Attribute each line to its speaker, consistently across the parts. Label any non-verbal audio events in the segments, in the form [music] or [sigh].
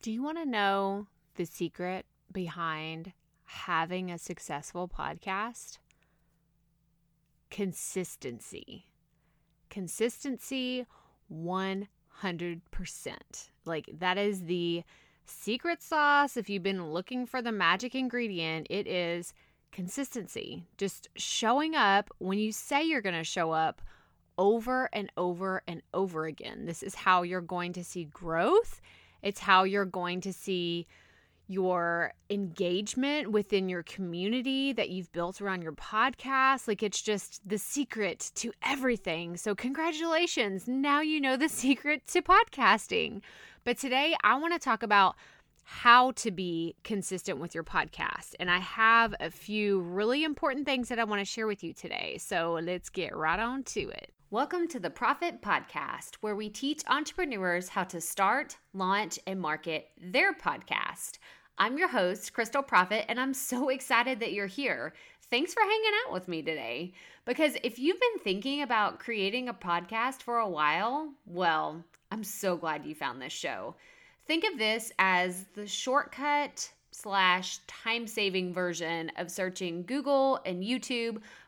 Speaker 1: Do you want to know the secret behind having a successful podcast? Consistency. Consistency 100%. Like, that is the secret sauce. If you've been looking for the magic ingredient, it is consistency. Just showing up when you say you're going to show up over and over and over again. This is how you're going to see growth. It's how you're going to see your engagement within your community that you've built around your podcast. Like it's just the secret to everything. So, congratulations. Now you know the [laughs] secret to podcasting. But today I want to talk about how to be consistent with your podcast. And I have a few really important things that I want to share with you today. So, let's get right on to it. Welcome to the Profit Podcast, where we teach entrepreneurs how to start, launch, and market their podcast. I'm your host, Crystal Profit, and I'm so [laughs] excited that you're here. Thanks for hanging out with me today. Because if you've been thinking about creating a podcast for a while, well, I'm so glad you found this show. Think of this as the shortcut slash time saving version of searching Google and YouTube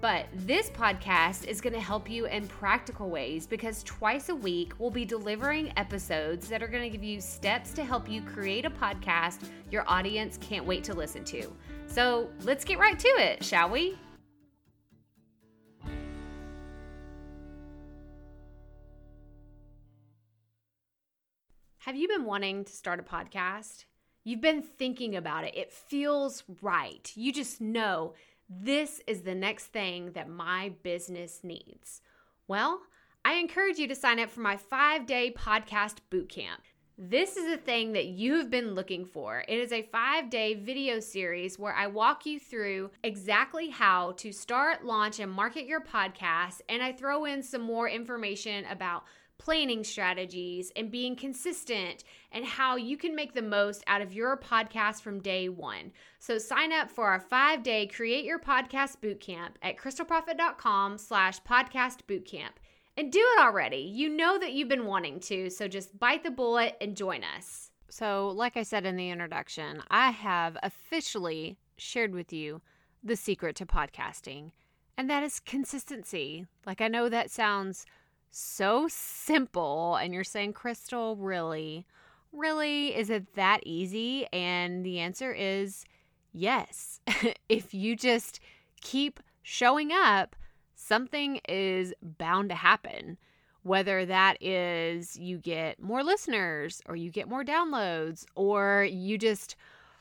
Speaker 1: But this podcast is going to help you in practical ways because twice a week we'll be delivering episodes that are going to give you steps to help you create a podcast your audience can't wait to listen to. So let's get right to it, shall we? Have you been wanting to start a podcast? You've been thinking about it. It feels right. You just know this is the next thing that my business needs. Well, I encourage you to sign up for my five day podcast bootcamp. This is a thing that you have been looking for. It is a five day video series where I walk you through exactly how to start, launch, and market your podcast. And I throw in some more information about planning strategies and being consistent and how you can make the most out of your podcast from day one. So sign up for our five-day Create Your Podcast Bootcamp at crystalprofit.com slash podcast bootcamp. And do it already. You know that you've been wanting to, so just bite the bullet and join us. So, like I said in the introduction, I have officially shared with you the secret to podcasting, and that is consistency. Like, I know that sounds so simple. And you're saying, Crystal, really? Really? Is it that easy? And the answer is yes. [laughs] if you just keep showing up, something is bound to happen. Whether that is you get more listeners or you get more downloads or you just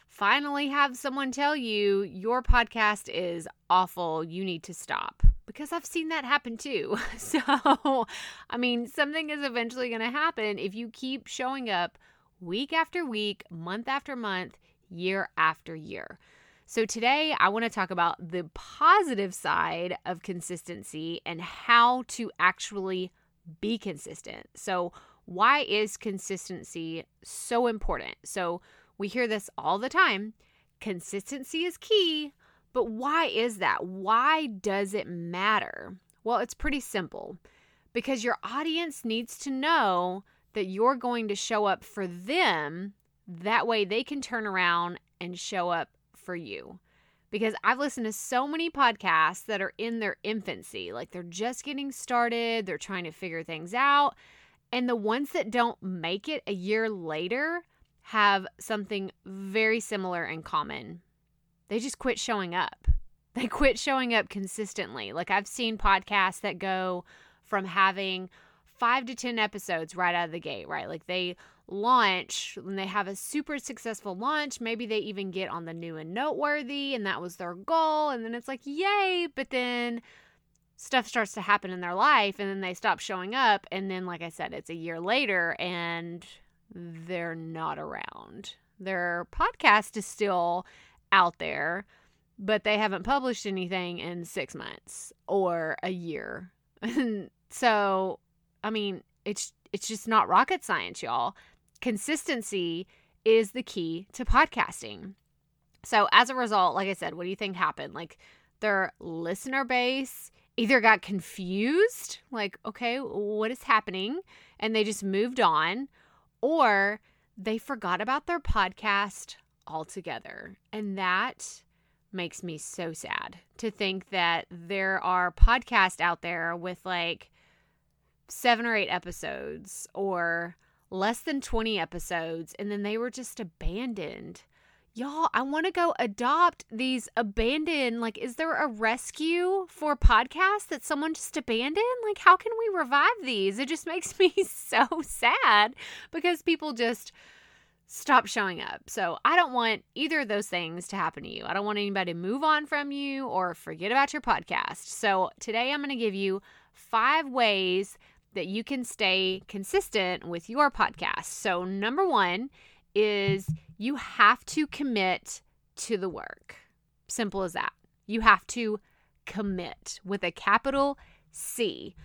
Speaker 1: finally have someone tell you your podcast is awful, you need to stop because I've seen that happen too. [laughs] So, I mean, something is eventually going to happen if you keep showing up week after week, month after month, year after year. So, today I want to talk about the positive side of consistency and how to actually be consistent. So, why is consistency so important? So, we hear this all the time consistency is key. But why is that? Why does it matter? Well, it's pretty simple because your audience needs to know that you're going to show up for them. That way they can turn around and show up for you. Because I've listened to so many podcasts that are in their infancy, like they're just getting started, they're trying to figure things out. And the ones that don't make it a year later have something very similar in common they just quit showing up. [laughs] They quit showing up consistently. Like I've seen podcasts that go from having five to 10 episodes right out of the gate, right? Like they launch and they have a super successful launch. Maybe they even get on the new and noteworthy, and that was their goal. And then it's like, yay. But then stuff starts to happen in their life, and then they stop showing up. And then, like I said, it's a year later, and they're not around. Their podcast is still out there, but they haven't published anything in six months or a year. [laughs] so, I mean, it's it's just not rocket science, y'all. Consistency is the key to podcasting. So, as a result, like I said, what do you think happened? Like their listener base either got confused, like, okay, what is happening? And they just moved on, or they forgot about their podcast altogether. And that makes me so sad to think that there are podcasts out there with like seven or eight episodes or less than 20 episodes, and then they were just abandoned y'all, I want to go adopt these abandoned. Like, is there a rescue for podcasts that someone just abandoned? Like, how can we revive these? It just [laughs] makes me so sad because people just stop showing up. So, I don't want either of those things to happen to you. I don't want anybody to move on from you or forget about your podcast. So, today I'm going to give you five ways that you can stay consistent with your podcast. So, number one is you have to commit to the work. Simple as that. You have to commit with a capital C.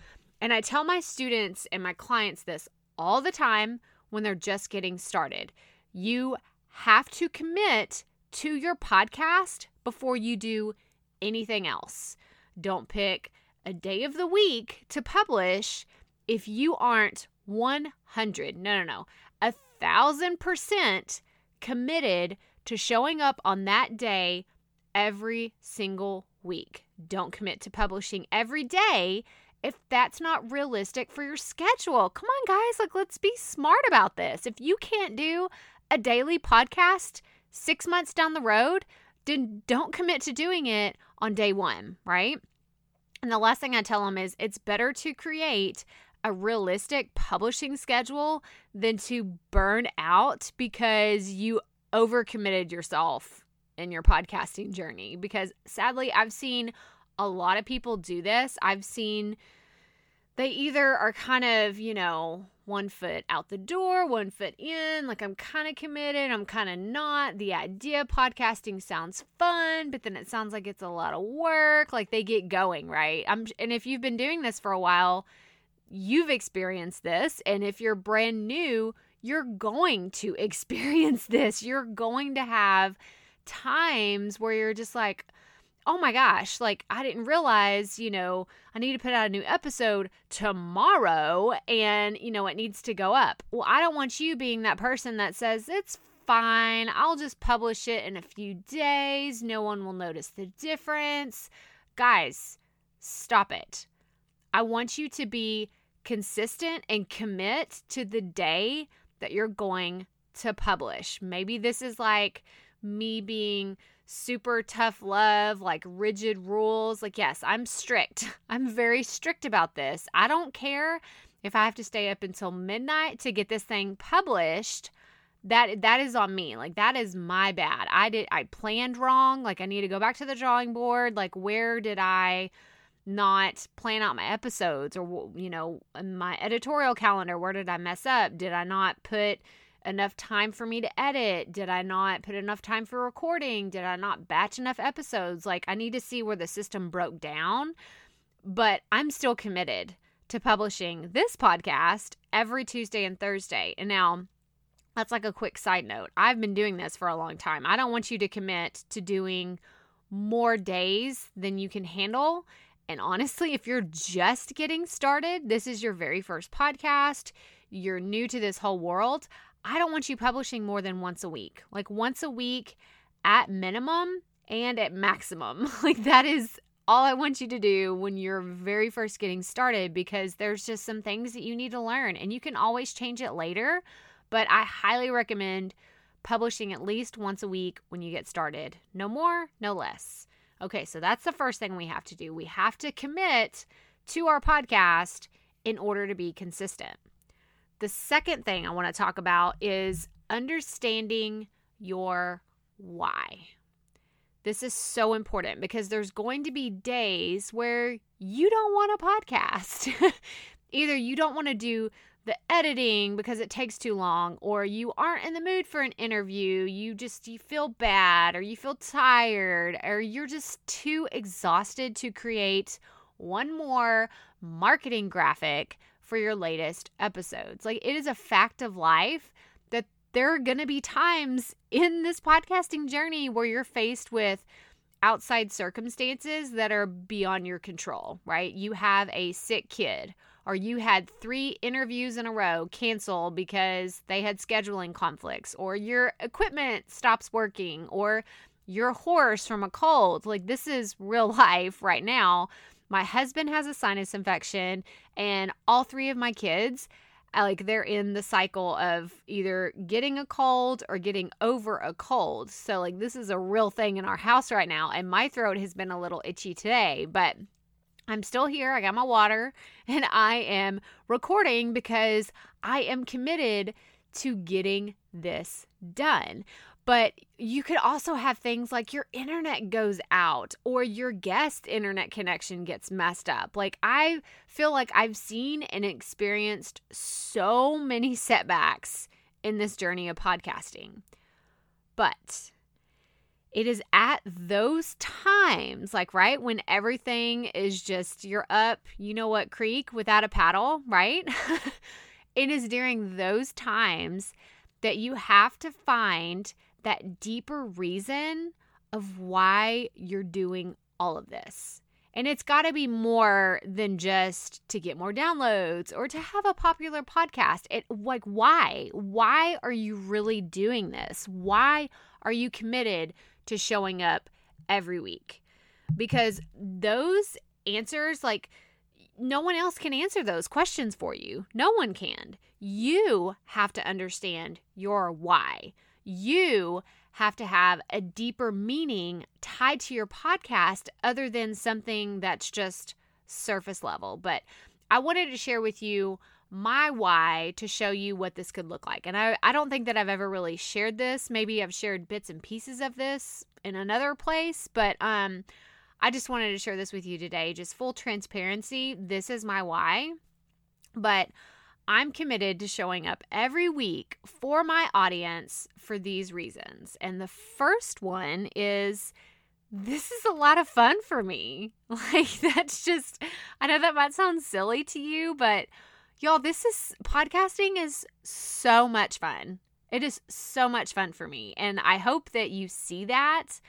Speaker 1: And I tell my students and my clients this all the time when they're just getting started. You have to commit to your podcast before you do anything else. Don't pick a day of the week to publish if you aren't 100, no, no, no, a thousand percent committed to showing up on that day every single week. Don't commit to publishing every day if that's not realistic for your schedule. Come on, guys, like let's be smart about this. If you can't do a daily podcast six months down the road, then don't commit to doing it on day one, right? And the last thing I tell them is it's better to create a realistic publishing schedule than to burn out because you overcommitted yourself in your podcasting journey. Because sadly, I've seen a lot of people do this. I've seen they either are kind of, you know, one foot out the door, one foot in, like I'm kind of committed, I'm kind of not. The idea podcasting sounds fun, but then it sounds like it's a lot of work. Like they get going, right? I'm and if you've been doing this for a while, you've experienced this. And if you're brand new, you're going to [laughs] experience this. You're going to have times where you're just like, oh my gosh, like I didn't realize, you know, I need to put out a new episode tomorrow and, you know, it needs to go up. Well, I don't want you being that person that says, it's fine. I'll just publish it in a few days. No one will notice the difference. Guys, stop it. I want you to be consistent and commit to the day that you're going to publish. Maybe this is like me being super tough love, like rigid rules. Like, yes, I'm strict. [laughs] I'm very strict about this. I don't care if I have to stay up until midnight to get this thing published. That that is on me. Like that is my bad. I did I planned wrong. Like I need to go back to the drawing board. Like where did I not plan out my episodes or you know my editorial calendar where did i mess up did i not put enough time for me to edit? Did i not put enough time for recording? Did i not batch enough episodes? Like i need to see where the system broke down. But i'm still committed to publishing this podcast every tuesday and thursday. And now that's like a quick side note. I've been doing this for a long time. I don't want you to commit to doing more days than you can handle. And honestly, if you're just getting started, this is your very first podcast, you're new to this whole world, I don't want you publishing more than once a week. Like once a week at minimum and at maximum. [laughs] Like that is all I want you to do when you're very first getting started because there's just some things that you need to learn and you can always change it later. But I highly recommend publishing at least once a week when you get started. No more, no less. Okay, so that's the first thing we have to do. We have to commit to our podcast in order to be consistent. The second thing I want to talk about is understanding your why. This is so important because there's going to be days where you don't want a podcast. [laughs] Either you don't want to do the editing because it takes too long or you aren't in the mood for an interview you just you feel bad or you feel tired or you're just too exhausted to create one more marketing graphic for your latest episodes like it is a fact of life that there are going to be times in this podcasting journey where you're faced with outside circumstances that are beyond your control right you have a sick kid or you had three interviews in a row cancel because they had scheduling conflicts, or your equipment stops working, or your hoarse from a cold. Like, this is real [laughs] life right now. My husband has a sinus infection, and all three of my kids like they're in the cycle of either getting a cold or getting over a cold. So like this is a real thing in our house right now and my throat has been a little itchy today, but I'm still here. I got my water [laughs] and I am recording because I am committed to getting this done. But you could also have things like your internet goes out or your guest internet connection gets messed up. Like, I feel like I've seen and experienced so many [laughs] setbacks in this journey of podcasting. But it is at those times, like, right, when everything is just, you're up, you know what, creek without a paddle, right? [laughs] it is during those times that you have to find that deeper reason of why you're doing all of this. And it's got to be more than just to get more downloads or to have a popular podcast. It like why? Why are you really doing this? Why are you committed to showing up every week because those answers like no one else can answer those questions for you. No one can. You have to understand your why. You have to have a deeper meaning tied to your podcast other than something that's just surface level. But I wanted to share with you my why to show you what this could look like. And I, I don't think that I've ever really shared this. Maybe I've shared bits and pieces of this in another place, but um I just wanted to share this with you today. Just full transparency. This is my why. But I'm committed to showing up every week for my audience for these reasons. And the first one is this is a lot of fun for me. [laughs] Like, that's just, I know that might sound silly to you, but Y'all, this is podcasting is so much fun. It is so much fun for me. And I hope that you see that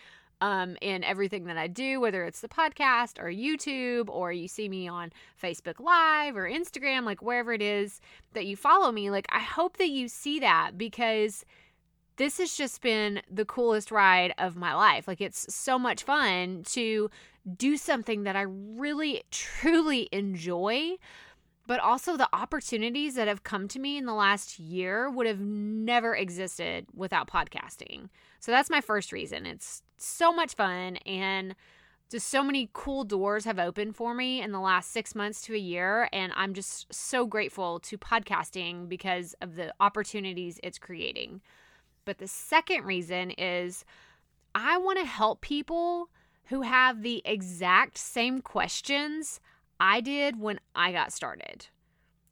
Speaker 1: um, in everything that I do, whether it's the podcast or YouTube or you see me on Facebook Live or Instagram, like wherever it is that you follow me. Like, I hope that you see that because this has just been the coolest ride of my life. Like, it's so much fun to do something that I really, truly enjoy but also the opportunities that have come to me in the last year would have never existed without podcasting. So that's my first reason. It's so much fun and just so many cool doors have opened for me in the last six months to a year. And I'm just so grateful to podcasting because of the opportunities it's creating. But the second reason is I want to help people who have the exact same questions I did when I got started.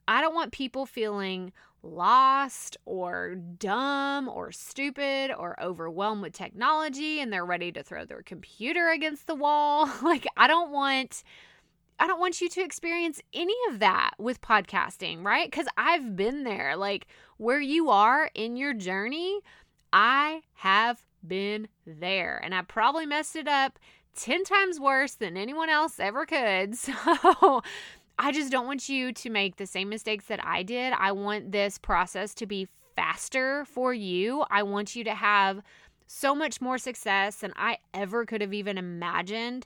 Speaker 1: I don't want people feeling lost or dumb or stupid or overwhelmed with technology and they're ready to throw their computer against the wall. [laughs] Like I don't want I don't want you to experience any of that with podcasting, right? Cuz I've been there. Like where you are in your journey, I have been there and I probably messed it up 10 times worse than anyone else ever could. [laughs] So I just don't want you to make the same mistakes that I did. I want this process to be faster for you. I want you to have so much more success than I ever could have even imagined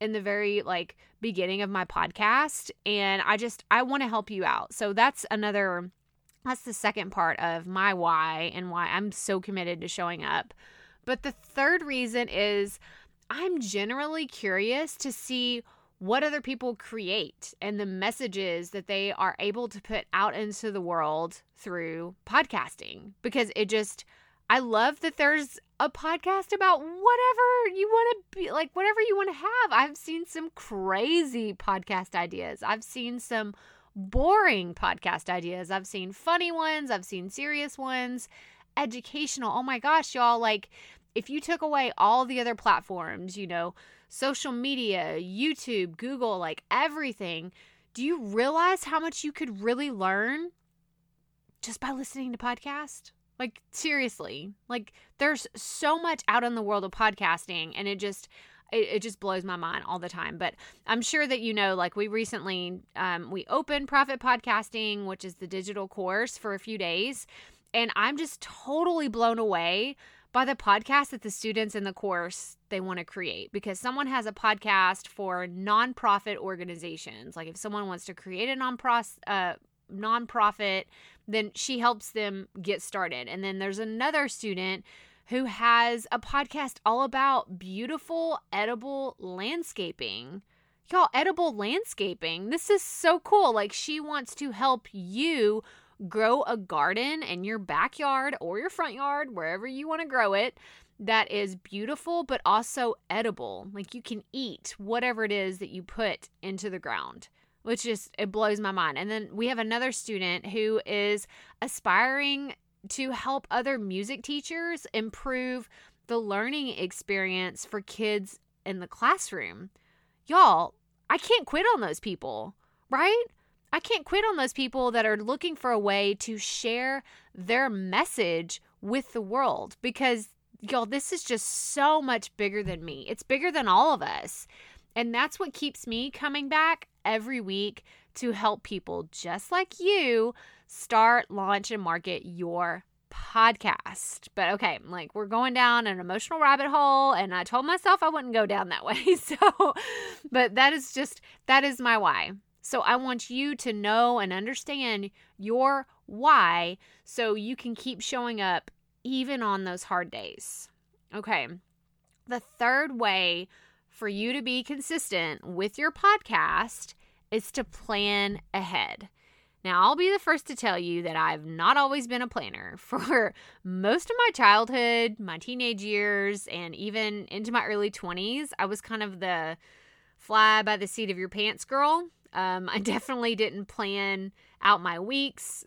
Speaker 1: in the very like beginning of my podcast and I just I want to help you out. So that's another that's the second part of my why and why I'm so committed to showing up. But the third reason is I'm generally curious to see what other people create and the messages that they are able to put out into the world through podcasting because it just I love that there's a podcast about whatever you want to be like whatever you want to have. I've seen some crazy podcast ideas. I've seen some boring podcast ideas. I've seen funny ones, I've seen serious ones, educational. Oh my gosh, y'all, like if you took away all the other platforms, you know, social media, YouTube, Google, like everything, do you realize how much you could really learn just by listening to podcast? Like seriously, like there's so much out in the world of podcasting and it just it, it, just blows my mind all the time but i'm sure that you know like we recently um, we opened profit podcasting which is the digital course for a few days and i'm just totally blown away by the podcast that the students in the course they want to create because someone has a podcast for nonprofit organizations like if someone wants to create a non-profit uh, nonprofit then she helps them get started. And then there's another student who has a podcast all about beautiful edible landscaping. Y'all, edible landscaping. This is so cool. Like, she wants to help you grow a garden in your backyard or your front yard, wherever you want to grow it, that is beautiful but also edible. Like, you can eat whatever it is that you put into the ground which just it blows my mind. And then we have another student who is aspiring to help other music teachers improve the learning experience for kids in the classroom. Y'all, I can't quit on those people, right? I can't quit on those people that are looking for a way to share their message with the world because y'all this is just so much bigger than me. It's bigger than all of us. And that's what keeps me coming back every week to help people just like you start, launch, and market your podcast. But okay, like we're going down an emotional rabbit hole, and I told myself I wouldn't go down that way. [laughs] So, but that is just, that is my why. So I want you to know and understand your why so you can keep showing up even on those hard days. Okay. The third way for you to be consistent with your podcast is to plan ahead. Now, I'll be the first to tell you that I've not always been a planner. [laughs] For most of my childhood, my teenage years, and even into my early 20s, I was kind of the fly by the seat of your pants girl. Um, I [laughs] definitely didn't plan out my weeks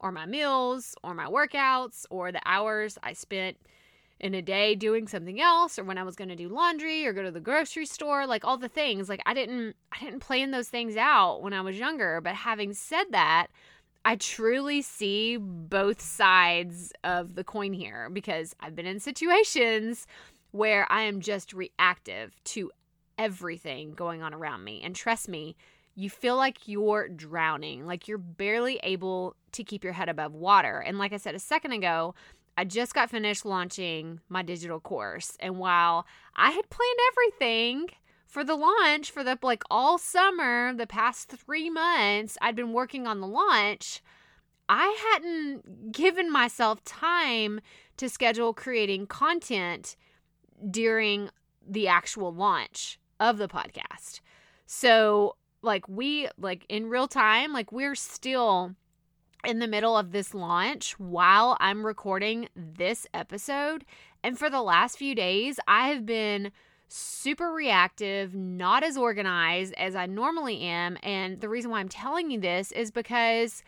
Speaker 1: or my meals or my workouts or the hours I spent in a day doing something else or when I was going to do laundry or go to the grocery store, like all the things. Like I didn't I didn't plan those things out when I was younger, but having said that, I truly see both sides of the coin here because I've been in situations where I am just reactive to everything going on around me. And trust me, you feel like you're drowning, like you're barely able to keep your head above water. And like I said a second ago, I just got finished launching my digital course. And while I had planned everything for the launch for the like all summer, the past three months, I'd been working on the launch. I hadn't given myself time to schedule creating content during the actual launch of the podcast. So, like, we, like, in real time, like, we're still in the middle of this launch while I'm recording this episode. And for the last few days, I have been super reactive, not as organized as I normally am. And the reason why I'm telling you this is because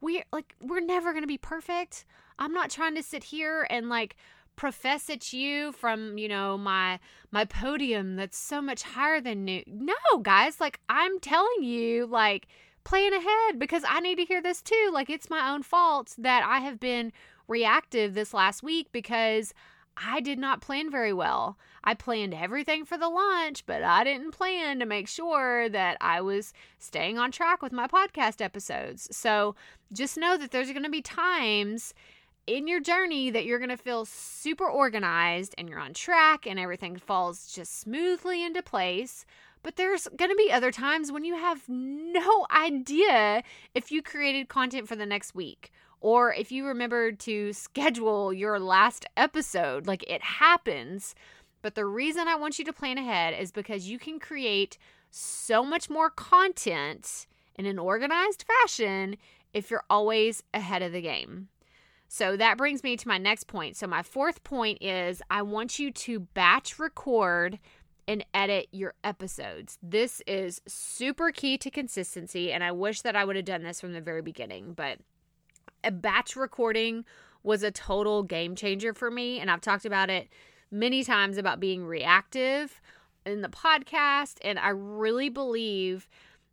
Speaker 1: we like we're never going to be perfect. I'm not trying to sit here and like profess at you from, you know, my my podium that's so much higher than you. No, guys, like I'm telling you like plan ahead because I need to hear this too. Like it's my own fault that I have been reactive this last week because I did not plan very well. I planned everything for the launch, but I didn't plan to make sure that I was staying on track with my podcast episodes. So just know that there's going to be times in your journey that you're going to feel super organized and you're on track and everything falls just smoothly into place. But there's going to be other times when you have no idea if you created content for the next week or if you remembered to schedule your last episode. Like it happens. But the reason I want you to plan ahead is because you can create so much more content in an organized fashion if you're always ahead of the game. So that brings me to my next point. So, my fourth point is I want you to batch record and edit your episodes. This is super key to consistency, and I wish that I would have done this from the very beginning, but a batch recording was a total game changer for me, and I've talked about it many times about being reactive in the podcast, and I really believe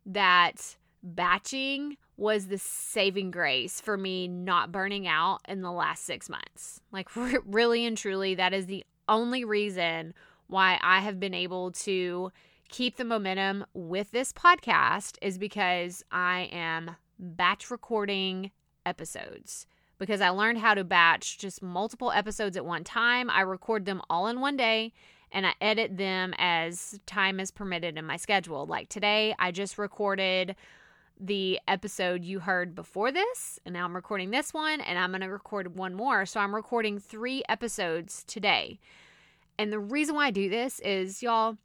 Speaker 1: that batching was the saving grace for me not burning out in the last six months. Like, [laughs] really and truly, that is the only reason why I have been able to keep the momentum with this podcast is because I am batch recording episodes. Because I learned how to batch just multiple episodes at one time. I record them all in one day and I edit them as time is permitted in my schedule. Like today, I just recorded the episode you heard before this, and now I'm recording this one, and I'm going to record one more. So I'm recording three episodes today. And the reason why I do this is, y'all,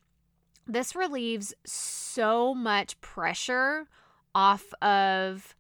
Speaker 1: this relieves so much pressure off of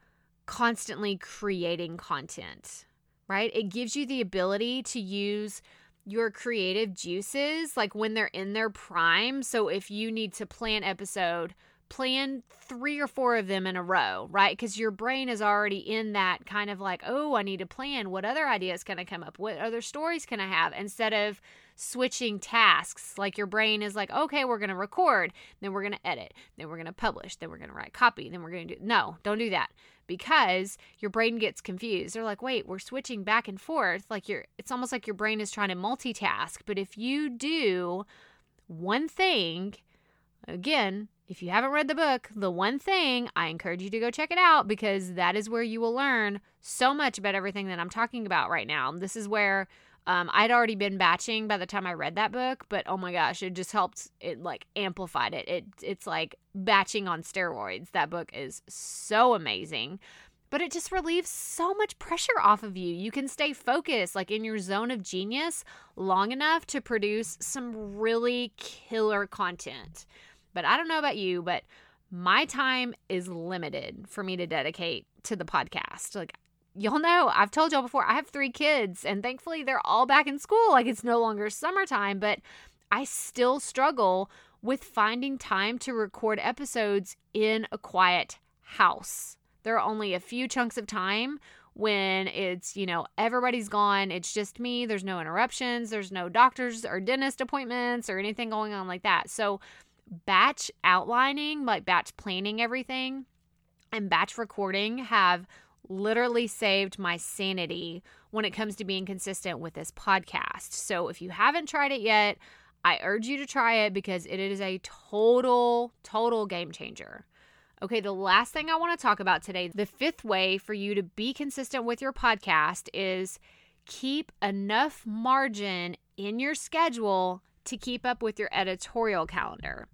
Speaker 1: constantly creating content, right? It gives you the ability to use your creative juices like when they're in their prime. So if you need to plan episode plan three or four of them in a row, right? Because your brain is already in that kind of like, oh, I need to plan. What other ideas can I come up? What other stories can I have? Instead of switching tasks, like your brain is like, okay, we're going to record, then we're going to edit, then we're going to publish, then we're going to write copy, then we're going to do. No, don't do that because your brain gets confused. They're like, wait, we're switching back and forth. Like you're, it's almost like your brain is trying to multitask. But if you do one thing, again, if you haven't read the book, The One Thing, I encourage you to go check it out because that is where you will learn so much about everything that I'm talking about right now. This is where um, I'd already been batching by the time I read that book, but oh my gosh, it just helped. It like amplified it. It it's like batching on steroids. That book is so amazing, but it just relieves so much pressure off of you. You can stay focused, like in your zone of genius, long enough to produce some really killer content. But I don't know about you, but my time is limited for me to dedicate to the podcast. Like, y'all know, I've told y'all before, I have three kids, and thankfully they're all back in school. Like, it's no longer summertime, but I still struggle with finding time to record episodes in a quiet house. There are only a few chunks of time when it's, you know, everybody's gone, it's just me, there's no interruptions, there's no doctors or dentist appointments or anything going on like that. So, batch outlining, like batch planning everything, and batch recording have literally saved my sanity when it comes to being consistent with this podcast. So if you haven't tried it yet, I urge you to try it because it is a total, total game changer. Okay, the last thing I want to talk about today, the fifth way for you to be consistent with your podcast is keep enough margin in your schedule to keep up with your editorial calendar.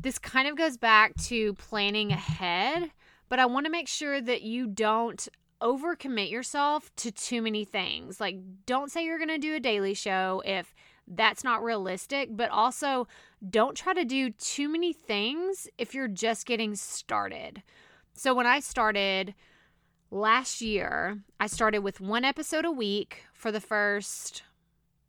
Speaker 1: This kind of goes back to planning ahead, but I want to make sure that you don't overcommit yourself to too many things. Like, don't say you're going to do a daily show if that's not realistic, but also don't try to do too many things if you're just getting started. So, when I started last year, I started with one episode a week for the first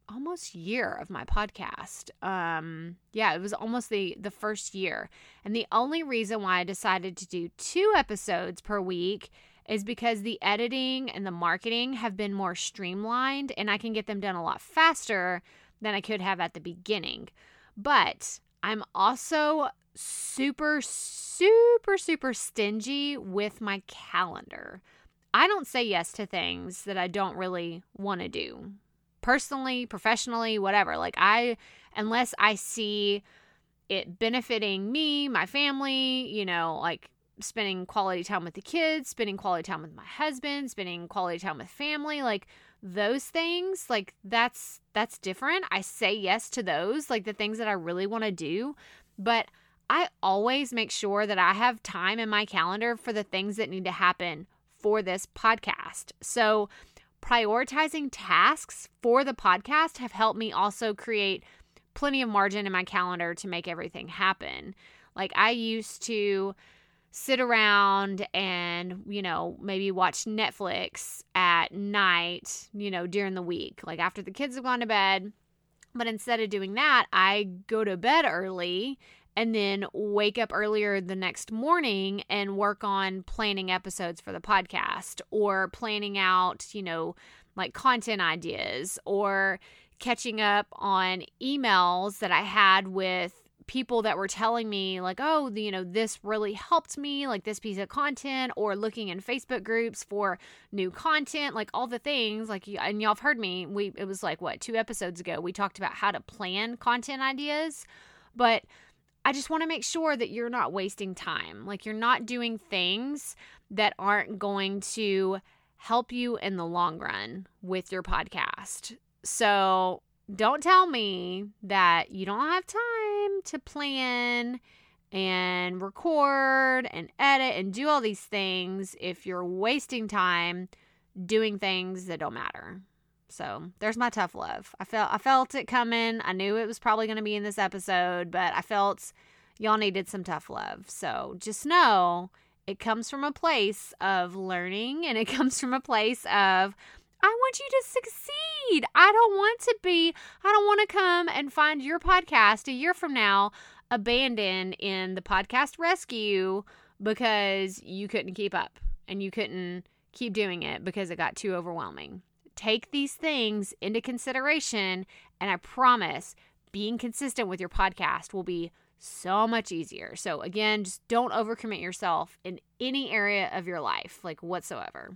Speaker 1: almost year of my podcast. Um yeah, it was almost the the first year. And the only reason why I decided to do two episodes per week is because the editing and the marketing have been more streamlined and I can get them done a lot faster than I could have at the beginning. But I'm also super super super stingy with my calendar. I don't say yes to things that I don't really want to do personally, professionally, whatever. Like, I, unless I see it benefiting me, my family, you know, like spending quality time with the kids, spending quality time with my husband, spending quality time with family, like those things, like that's that's different. I say yes to those, like the things that I really want to do, but I always make sure that I have time in my calendar for the things that need to happen for this podcast. So, prioritizing tasks for the podcast have helped me also create plenty of margin in my calendar to make everything happen. Like I used to sit around and, you know, maybe watch Netflix at night, you know, during the week. Like after the kids have gone to bed, But instead of doing that, I go to bed early and then wake up earlier the next morning and work on planning episodes for the podcast or planning out, you know, like content ideas or catching up on emails that I had with people that were telling me like oh you know this really helped me like this piece of content or looking in facebook groups for new content like all the things like and y'all have heard me we it was like what two episodes ago we talked about how to plan content ideas but i just want to make sure that you're not wasting time like you're not doing things that aren't going to help you in the long run with your podcast so don't tell me that you don't have time to plan and record and edit and do all these things if you're wasting time doing things that don't matter. So there's my tough love. I felt I felt it coming. I knew it was probably going to be in this episode, but I felt y'all needed some tough love. So just know it comes from a place of learning and it [laughs] comes from a place of I want you to succeed. I don't want to be, I don't want to come and find your podcast a year from now abandoned in the podcast rescue because you couldn't keep up and you couldn't keep doing it because it got too overwhelming. Take these things into consideration, and I promise being consistent with your podcast will be so much easier. So, again, just don't overcommit yourself in any area of your life, like whatsoever.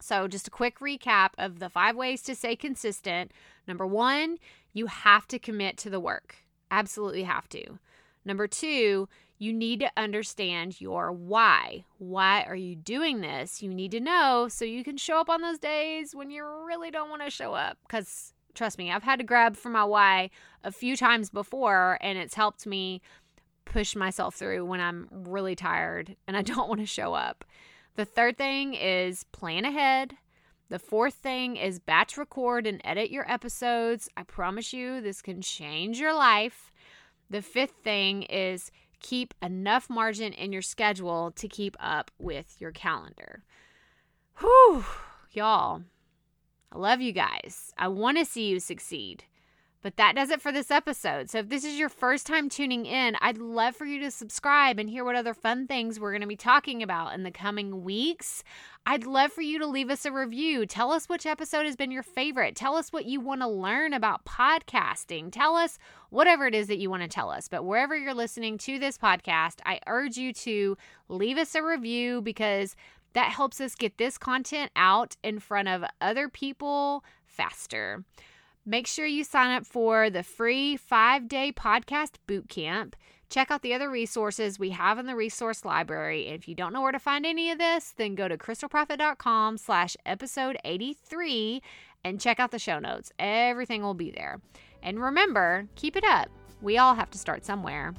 Speaker 1: So, just a quick recap of the five ways to stay consistent. Number one, you have to commit to the work. Absolutely have to. Number two, you need to understand your why. Why are you doing this? You need to know so you can show up on those days when you really don't want to show up. Because trust me, I've had to grab for my why a few times before, and it's helped me push myself through when I'm really tired and I [laughs] don't want to show up. The third thing is plan ahead. The fourth thing is batch record and edit your episodes. I promise you, this can change your life. The fifth thing is keep enough margin in your schedule to keep up with your calendar. Whew, y'all. I love you guys. I want to see you succeed. But that does it for this episode. So if this is your first time tuning in, I'd love for you to subscribe and hear what other fun things we're going to be talking about in the coming weeks. I'd love for you to leave us a review. Tell us which episode has been your favorite. Tell us what you want to learn about podcasting. Tell us whatever it is that you want to tell us. But wherever you're listening to this podcast, I urge you to leave us a review because that helps us get this content out in front of other people faster. Make sure you sign up for the free five day podcast boot camp. Check out the other resources we have in the resource library. If you don't know where to find any of this, then go to crystalprofit.com slash episode 83 and check out the show notes. Everything will be there. And remember, keep it up. We all have to start somewhere.